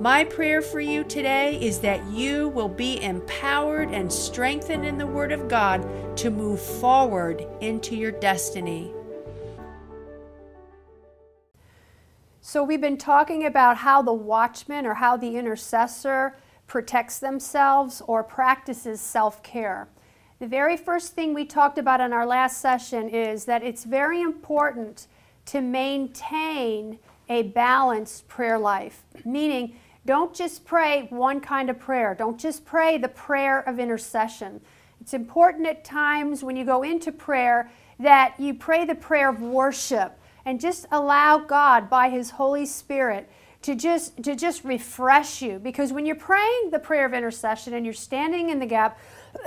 My prayer for you today is that you will be empowered and strengthened in the Word of God to move forward into your destiny. So, we've been talking about how the watchman or how the intercessor protects themselves or practices self care. The very first thing we talked about in our last session is that it's very important to maintain a balanced prayer life, meaning don't just pray one kind of prayer. Don't just pray the prayer of intercession. It's important at times when you go into prayer that you pray the prayer of worship and just allow God by his Holy Spirit to just to just refresh you because when you're praying the prayer of intercession and you're standing in the gap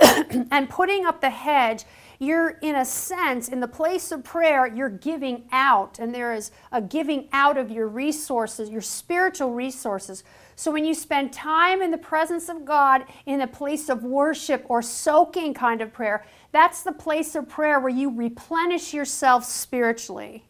and putting up the hedge you're in a sense in the place of prayer you're giving out and there is a giving out of your resources your spiritual resources so when you spend time in the presence of God in a place of worship or soaking kind of prayer, that's the place of prayer where you replenish yourself spiritually.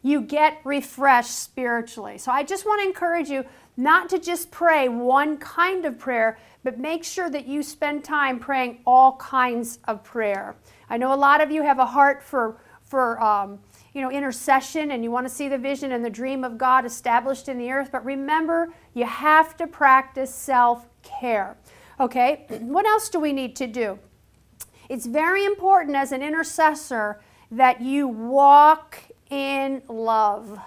You get refreshed spiritually. So I just want to encourage you not to just pray one kind of prayer, but make sure that you spend time praying all kinds of prayer. I know a lot of you have a heart for for um, you know, intercession and you want to see the vision and the dream of God established in the earth. But remember, you have to practice self care. Okay, what else do we need to do? It's very important as an intercessor that you walk in love.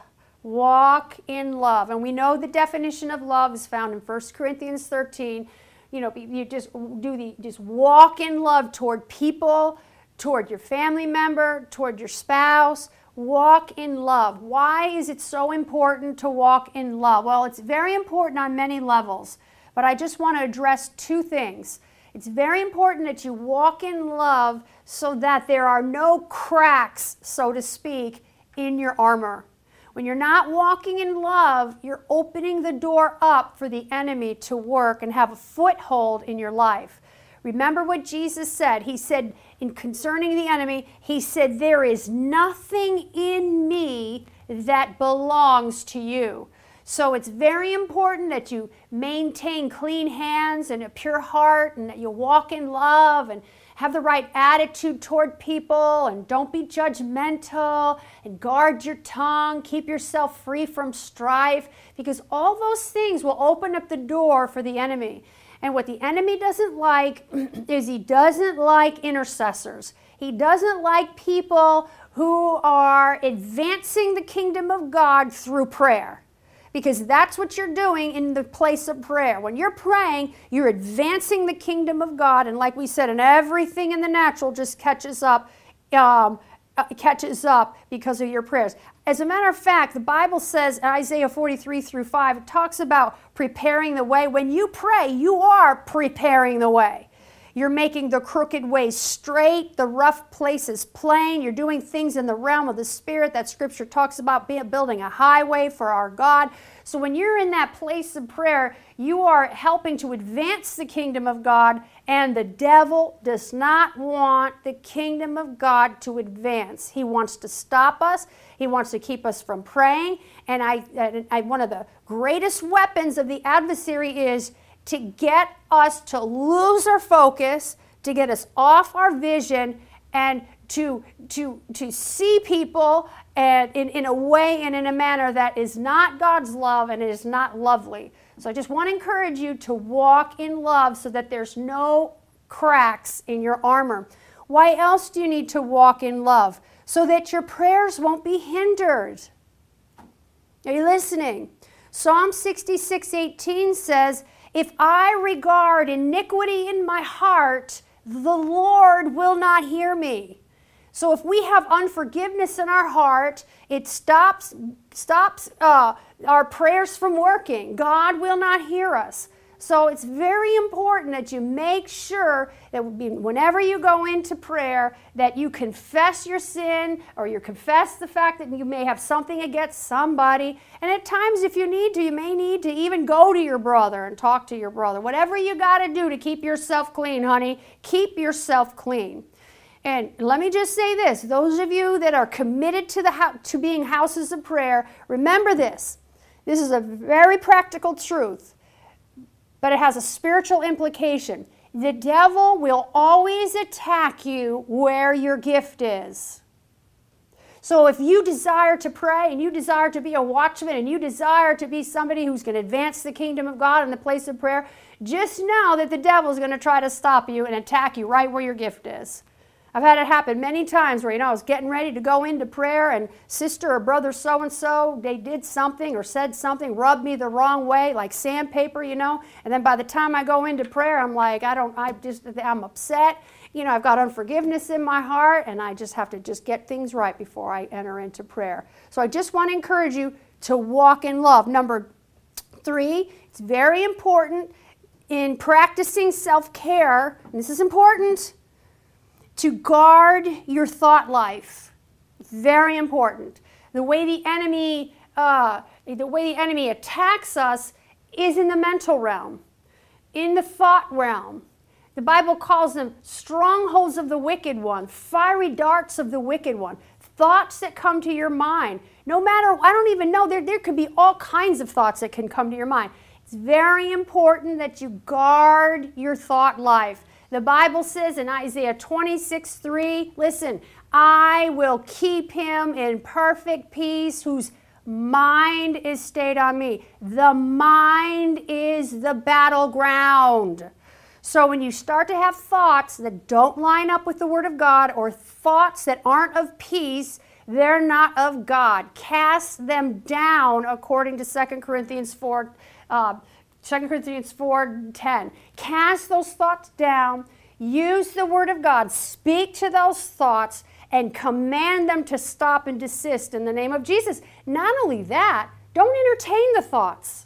Walk in love. And we know the definition of love is found in 1 Corinthians 13. You know, you just do the just walk in love toward people, toward your family member, toward your spouse, Walk in love. Why is it so important to walk in love? Well, it's very important on many levels, but I just want to address two things. It's very important that you walk in love so that there are no cracks, so to speak, in your armor. When you're not walking in love, you're opening the door up for the enemy to work and have a foothold in your life. Remember what Jesus said. He said, in concerning the enemy, he said, There is nothing in me that belongs to you. So it's very important that you maintain clean hands and a pure heart and that you walk in love and have the right attitude toward people and don't be judgmental and guard your tongue, keep yourself free from strife because all those things will open up the door for the enemy. And what the enemy doesn't like is he doesn't like intercessors. He doesn't like people who are advancing the kingdom of God through prayer. Because that's what you're doing in the place of prayer. When you're praying, you're advancing the kingdom of God. And like we said, and everything in the natural just catches up um, uh, catches up because of your prayers. As a matter of fact, the Bible says in Isaiah 43 through 5, it talks about preparing the way. When you pray, you are preparing the way. You're making the crooked ways straight, the rough places plain. You're doing things in the realm of the Spirit that Scripture talks about building a highway for our God. So when you're in that place of prayer, you are helping to advance the kingdom of God, and the devil does not want the kingdom of God to advance. He wants to stop us, he wants to keep us from praying. And I, I one of the greatest weapons of the adversary is to get us to lose our focus, to get us off our vision, and to, to, to see people and in, in a way and in a manner that is not God's love and it is not lovely. So I just want to encourage you to walk in love so that there's no cracks in your armor. Why else do you need to walk in love? So that your prayers won't be hindered. Are you listening? Psalm 66 18 says, if I regard iniquity in my heart, the Lord will not hear me. So if we have unforgiveness in our heart, it stops stops uh, our prayers from working. God will not hear us. So it's very important that you make sure that whenever you go into prayer that you confess your sin or you confess the fact that you may have something against somebody. And at times if you need to, you may need to even go to your brother and talk to your brother. Whatever you got to do to keep yourself clean, honey, keep yourself clean. And let me just say this those of you that are committed to, the, to being houses of prayer, remember this. This is a very practical truth but it has a spiritual implication. The devil will always attack you where your gift is. So if you desire to pray and you desire to be a watchman and you desire to be somebody who's going to advance the kingdom of God in the place of prayer, just know that the devil is going to try to stop you and attack you right where your gift is. I've had it happen many times where, you know, I was getting ready to go into prayer and sister or brother so and so, they did something or said something, rubbed me the wrong way, like sandpaper, you know. And then by the time I go into prayer, I'm like, I don't, I just, I'm upset. You know, I've got unforgiveness in my heart and I just have to just get things right before I enter into prayer. So I just want to encourage you to walk in love. Number three, it's very important in practicing self care, and this is important to guard your thought life. Very important. The way the enemy, uh, the way the enemy attacks us is in the mental realm, in the thought realm. The Bible calls them strongholds of the wicked one, fiery darts of the wicked one, thoughts that come to your mind. No matter, I don't even know, there, there could be all kinds of thoughts that can come to your mind. It's very important that you guard your thought life. The Bible says in Isaiah 26 3, listen, I will keep him in perfect peace whose mind is stayed on me. The mind is the battleground. So when you start to have thoughts that don't line up with the Word of God or thoughts that aren't of peace, they're not of God. Cast them down according to 2 Corinthians 4. Uh, 2 Corinthians 4 10. Cast those thoughts down, use the word of God, speak to those thoughts, and command them to stop and desist in the name of Jesus. Not only that, don't entertain the thoughts.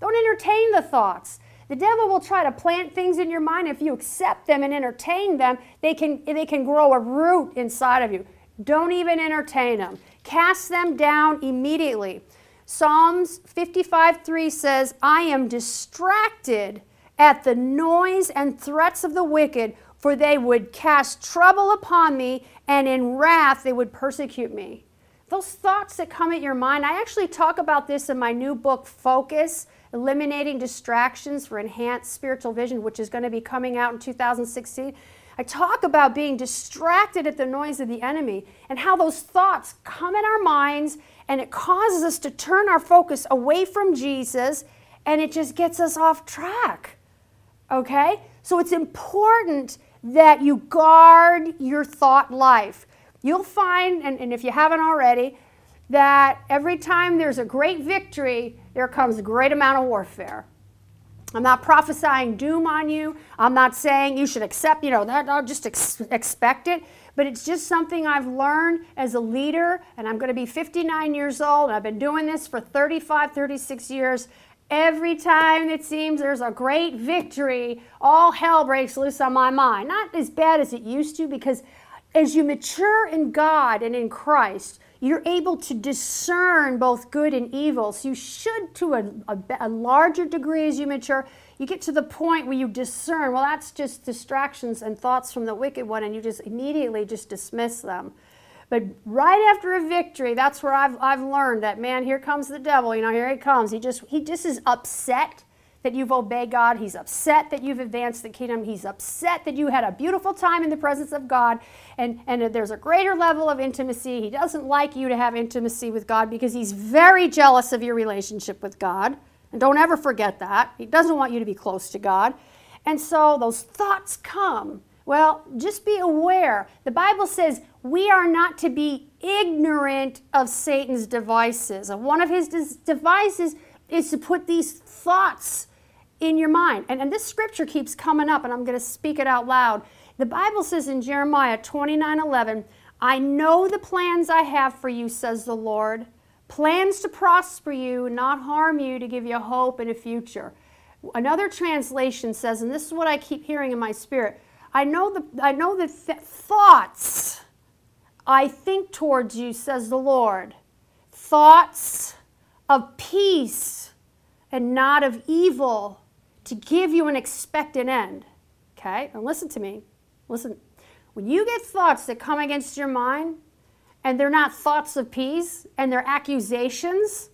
Don't entertain the thoughts. The devil will try to plant things in your mind. If you accept them and entertain them, they can, they can grow a root inside of you. Don't even entertain them. Cast them down immediately. Psalms 55 3 says, I am distracted at the noise and threats of the wicked, for they would cast trouble upon me, and in wrath they would persecute me. Those thoughts that come at your mind, I actually talk about this in my new book, Focus Eliminating Distractions for Enhanced Spiritual Vision, which is going to be coming out in 2016. I talk about being distracted at the noise of the enemy and how those thoughts come in our minds and it causes us to turn our focus away from Jesus and it just gets us off track. Okay? So it's important that you guard your thought life. You'll find, and, and if you haven't already, that every time there's a great victory, there comes a great amount of warfare. I'm not prophesying doom on you. I'm not saying you should accept, you know, that, I'll just ex- expect it but it's just something I've learned as a leader, and I'm going to be 59 years old. I've been doing this for 35, 36 years. Every time it seems there's a great victory, all hell breaks loose on my mind. Not as bad as it used to, because as you mature in God and in Christ, you're able to discern both good and evil. So you should, to a, a, a larger degree as you mature, you get to the point where you discern, well, that's just distractions and thoughts from the wicked one, and you just immediately just dismiss them. But right after a victory, that's where I've, I've learned that, man, here comes the devil. You know, here he comes. He just, he just is upset that you've obeyed God. He's upset that you've advanced the kingdom. He's upset that you had a beautiful time in the presence of God and, and there's a greater level of intimacy. He doesn't like you to have intimacy with God because he's very jealous of your relationship with God. Don't ever forget that. He doesn't want you to be close to God. And so those thoughts come. Well, just be aware. The Bible says we are not to be ignorant of Satan's devices. And one of his devices is to put these thoughts in your mind. And, and this scripture keeps coming up, and I'm going to speak it out loud. The Bible says in Jeremiah 29 11, I know the plans I have for you, says the Lord plans to prosper you, not harm you, to give you hope and a future. Another translation says, and this is what I keep hearing in my spirit I know the, I know the th- thoughts I think towards you, says the Lord. Thoughts of peace and not of evil to give you an expected end. Okay? And listen to me. Listen. When you get thoughts that come against your mind, and they're not thoughts of peace, and they're accusations,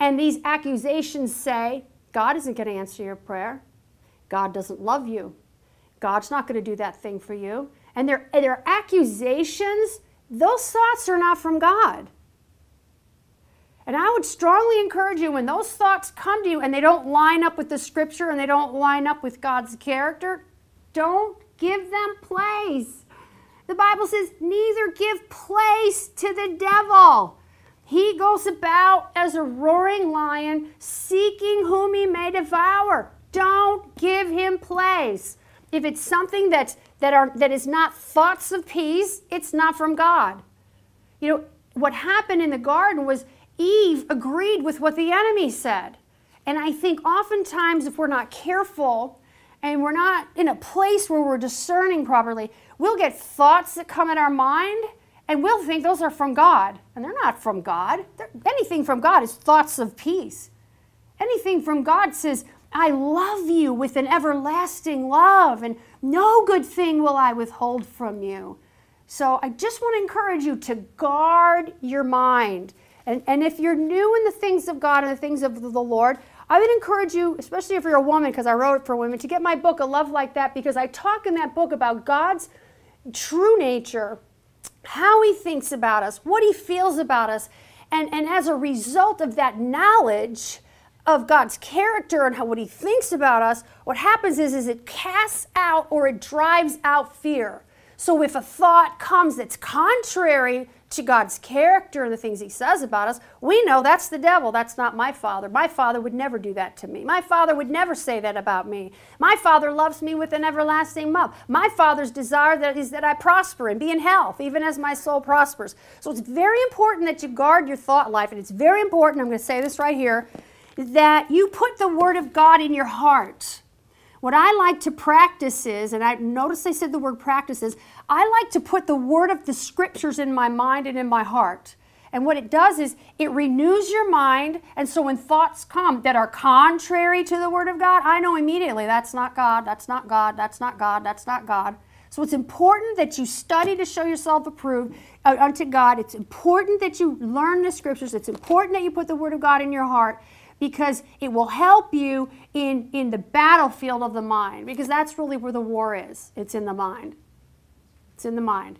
and these accusations say, God isn't going to answer your prayer. God doesn't love you. God's not going to do that thing for you. And they're, they're accusations, those thoughts are not from God. And I would strongly encourage you when those thoughts come to you and they don't line up with the scripture and they don't line up with God's character, don't give them place. The Bible says, neither give place to the devil. He goes about as a roaring lion, seeking whom he may devour. Don't give him place. If it's something that's, that, are, that is not thoughts of peace, it's not from God. You know, what happened in the garden was Eve agreed with what the enemy said. And I think oftentimes, if we're not careful and we're not in a place where we're discerning properly, we'll get thoughts that come in our mind and we'll think those are from God. And they're not from God. They're, anything from God is thoughts of peace. Anything from God says, I love you with an everlasting love, and no good thing will I withhold from you. So I just want to encourage you to guard your mind. And, and if you're new in the things of God and the things of the Lord, I would encourage you, especially if you're a woman, because I wrote it for women, to get my book, A Love Like That, because I talk in that book about God's true nature, how He thinks about us, what He feels about us. And, and as a result of that knowledge, of God's character and how what he thinks about us, what happens is, is it casts out or it drives out fear. So if a thought comes that's contrary to God's character and the things he says about us, we know that's the devil. That's not my father. My father would never do that to me. My father would never say that about me. My father loves me with an everlasting love. My father's desire that is that I prosper and be in health, even as my soul prospers. So it's very important that you guard your thought life, and it's very important, I'm going to say this right here, that you put the Word of God in your heart. What I like to practice is, and I notice I said the word practices, I like to put the word of the scriptures in my mind and in my heart. And what it does is it renews your mind. And so when thoughts come that are contrary to the word of God, I know immediately that's not God, that's not God, that's not God, that's not God. So it's important that you study to show yourself approved uh, unto God. It's important that you learn the scriptures. It's important that you put the word of God in your heart because it will help you in, in the battlefield of the mind, because that's really where the war is. It's in the mind. It's in the mind.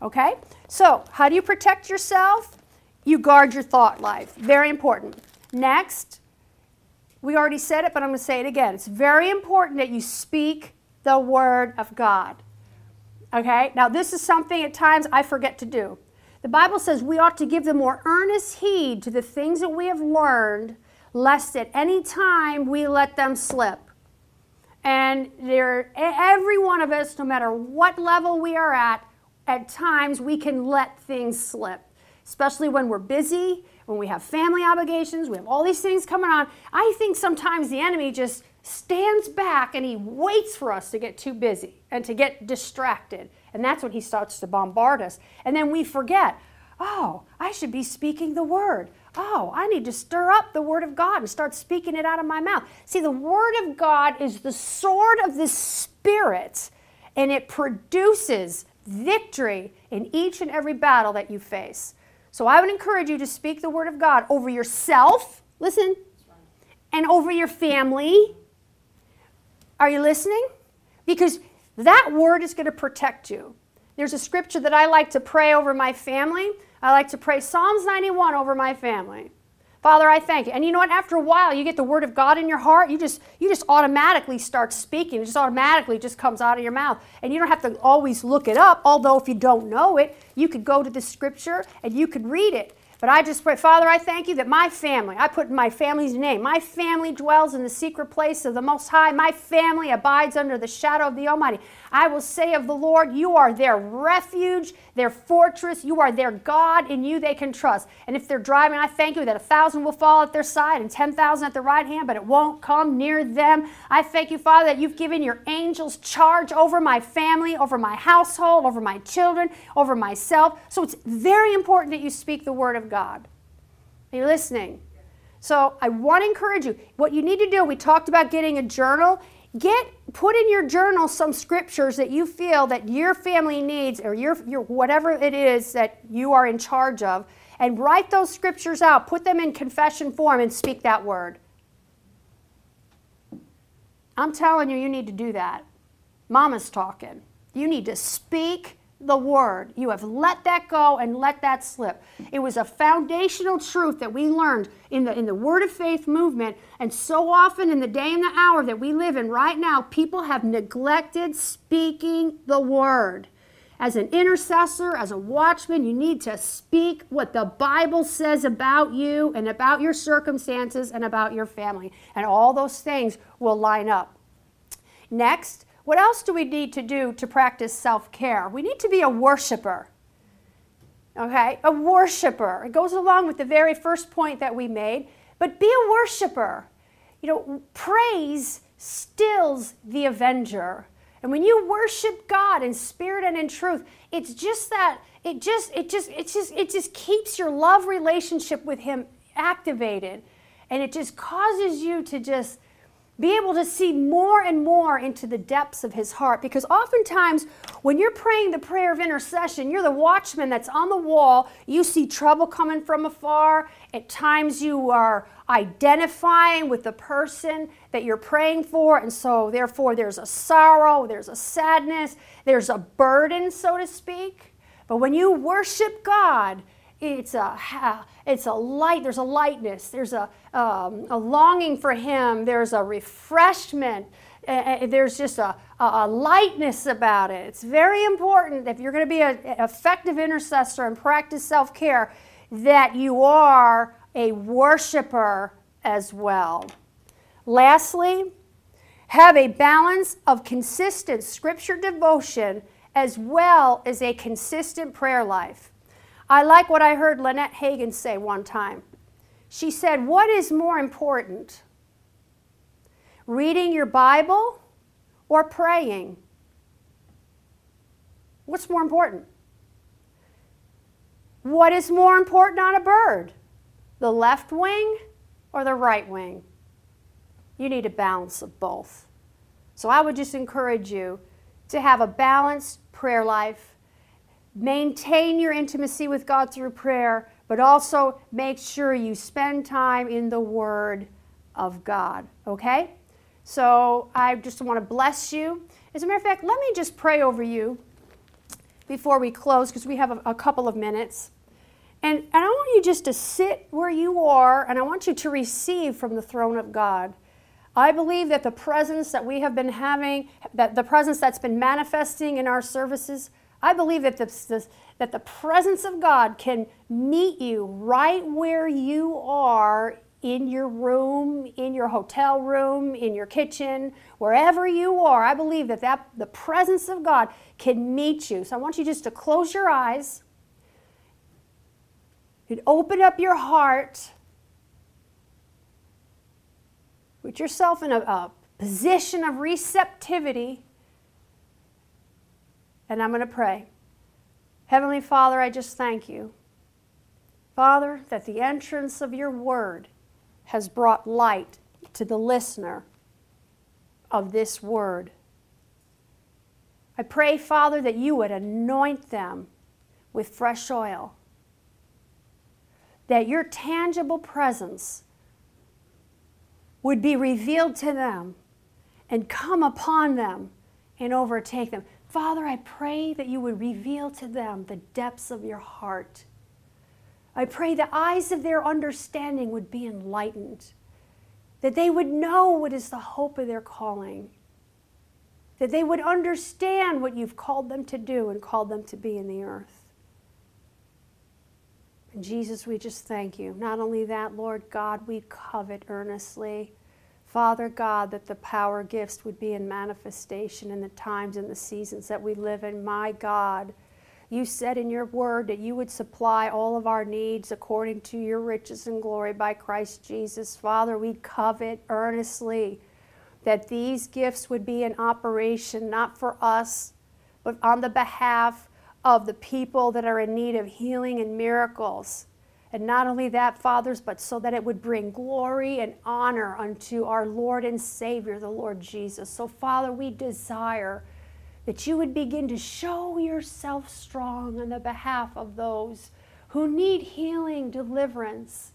Okay? So, how do you protect yourself? You guard your thought life. Very important. Next, we already said it, but I'm going to say it again. It's very important that you speak the word of God. Okay? Now, this is something at times I forget to do. The Bible says we ought to give the more earnest heed to the things that we have learned lest at any time we let them slip. And there, every one of us, no matter what level we are at, at times we can let things slip, especially when we're busy, when we have family obligations, we have all these things coming on. I think sometimes the enemy just stands back and he waits for us to get too busy and to get distracted. And that's when he starts to bombard us. And then we forget, oh, I should be speaking the word oh, I need to stir up the Word of God and start speaking it out of my mouth. See, the Word of God is the sword of the Spirit, and it produces victory in each and every battle that you face. So I would encourage you to speak the Word of God over yourself, listen, and over your family. Are you listening? Because that Word is going to protect you. There's a scripture that I like to pray over my family. I like to pray Psalms 91 over my family. Father, I thank you. And you know what? After a while, you get the word of God in your heart. You just you just automatically start speaking. It just automatically just comes out of your mouth. And you don't have to always look it up. Although if you don't know it, you could go to the scripture and you could read it. But I just pray, Father, I thank you that my family, I put my family's name, my family dwells in the secret place of the Most High. My family abides under the shadow of the Almighty. I will say of the Lord, You are their refuge, their fortress. You are their God. In you they can trust. And if they're driving, I thank you that a thousand will fall at their side and 10,000 at the right hand, but it won't come near them. I thank you, Father, that you've given your angels charge over my family, over my household, over my children, over myself. So it's very important that you speak the word of God. Are you listening? So I want to encourage you. What you need to do, we talked about getting a journal. Get put in your journal some scriptures that you feel that your family needs or your, your whatever it is that you are in charge of and write those scriptures out. Put them in confession form and speak that word. I'm telling you, you need to do that. Mama's talking. You need to speak the word. You have let that go and let that slip. It was a foundational truth that we learned in the, in the word of faith movement. And so often in the day and the hour that we live in right now, people have neglected speaking the word. As an intercessor, as a watchman, you need to speak what the Bible says about you and about your circumstances and about your family. And all those things will line up. Next, what else do we need to do to practice self care? We need to be a worshiper. Okay, a worshiper. It goes along with the very first point that we made, but be a worshiper. You know, praise stills the avenger. And when you worship God in spirit and in truth, it's just that it just it just it just it just keeps your love relationship with him activated and it just causes you to just be able to see more and more into the depths of his heart. Because oftentimes, when you're praying the prayer of intercession, you're the watchman that's on the wall. You see trouble coming from afar. At times, you are identifying with the person that you're praying for. And so, therefore, there's a sorrow, there's a sadness, there's a burden, so to speak. But when you worship God, it's a it's a light there's a lightness there's a, um, a longing for him there's a refreshment uh, there's just a, a, lightness about it. It's very important if you're going to be an effective intercessor and practice self-care that you are a worshiper as well. Lastly have a balance of consistent scripture devotion as well as a consistent prayer life I like what I heard Lynette Hagin say one time. She said, What is more important? Reading your Bible or praying? What's more important? What is more important on a bird? The left wing or the right wing? You need a balance of both. So I would just encourage you to have a balanced prayer life maintain your intimacy with God through prayer, but also make sure you spend time in the Word of God. Okay? So I just want to bless you. As a matter of fact, let me just pray over you before we close because we have a, a, couple of minutes. And, and I want you just to sit where you are and I want you to receive from the throne of God. I believe that the presence that we have been having, that the presence that's been manifesting in our services, I believe that the, that the presence of God can meet you right where you are in your room, in your hotel room, in your kitchen, wherever you are. I believe that, that the presence of God can meet you. So I want you just to close your eyes and open up your heart. Put yourself in a, a position of receptivity and I'm going to pray. Heavenly Father, I just thank you. Father, that the entrance of your word has brought light to the listener of this word. I pray, Father, that you would anoint them with fresh oil, that your tangible presence would be revealed to them and come upon them and overtake them. Father, I pray that you would reveal to them the depths of your heart. I pray the eyes of their understanding would be enlightened, that they would know what is the hope of their calling, that they would understand what you've called them to do and called them to be in the earth. And Jesus, we just thank you. Not only that, Lord God, we covet earnestly. Father God, that the power gifts would be in manifestation in the times and the seasons that we live in. My God, you said in your word that you would supply all of our needs according to your riches and glory by Christ Jesus. Father, we covet earnestly that these gifts would be in operation, not for us, but on the behalf of the people that are in need of healing and miracles. And not only that, fathers, but so that it would bring glory and honor unto our Lord and Savior, the Lord Jesus. So, Father, we desire that you would begin to show yourself strong on the behalf of those who need healing, deliverance,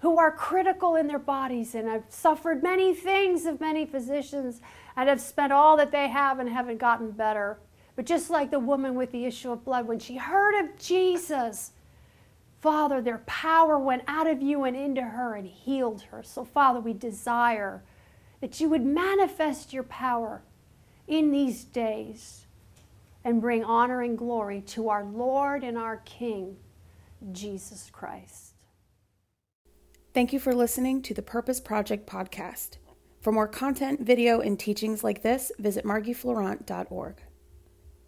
who are critical in their bodies and have suffered many things of many physicians and have spent all that they have and haven't gotten better. But just like the woman with the issue of blood, when she heard of Jesus, Father, their power went out of you and into her and healed her. So, Father, we desire that you would manifest your power in these days and bring honor and glory to our Lord and our King, Jesus Christ. Thank you for listening to the Purpose Project podcast. For more content, video, and teachings like this, visit margieflorent.org.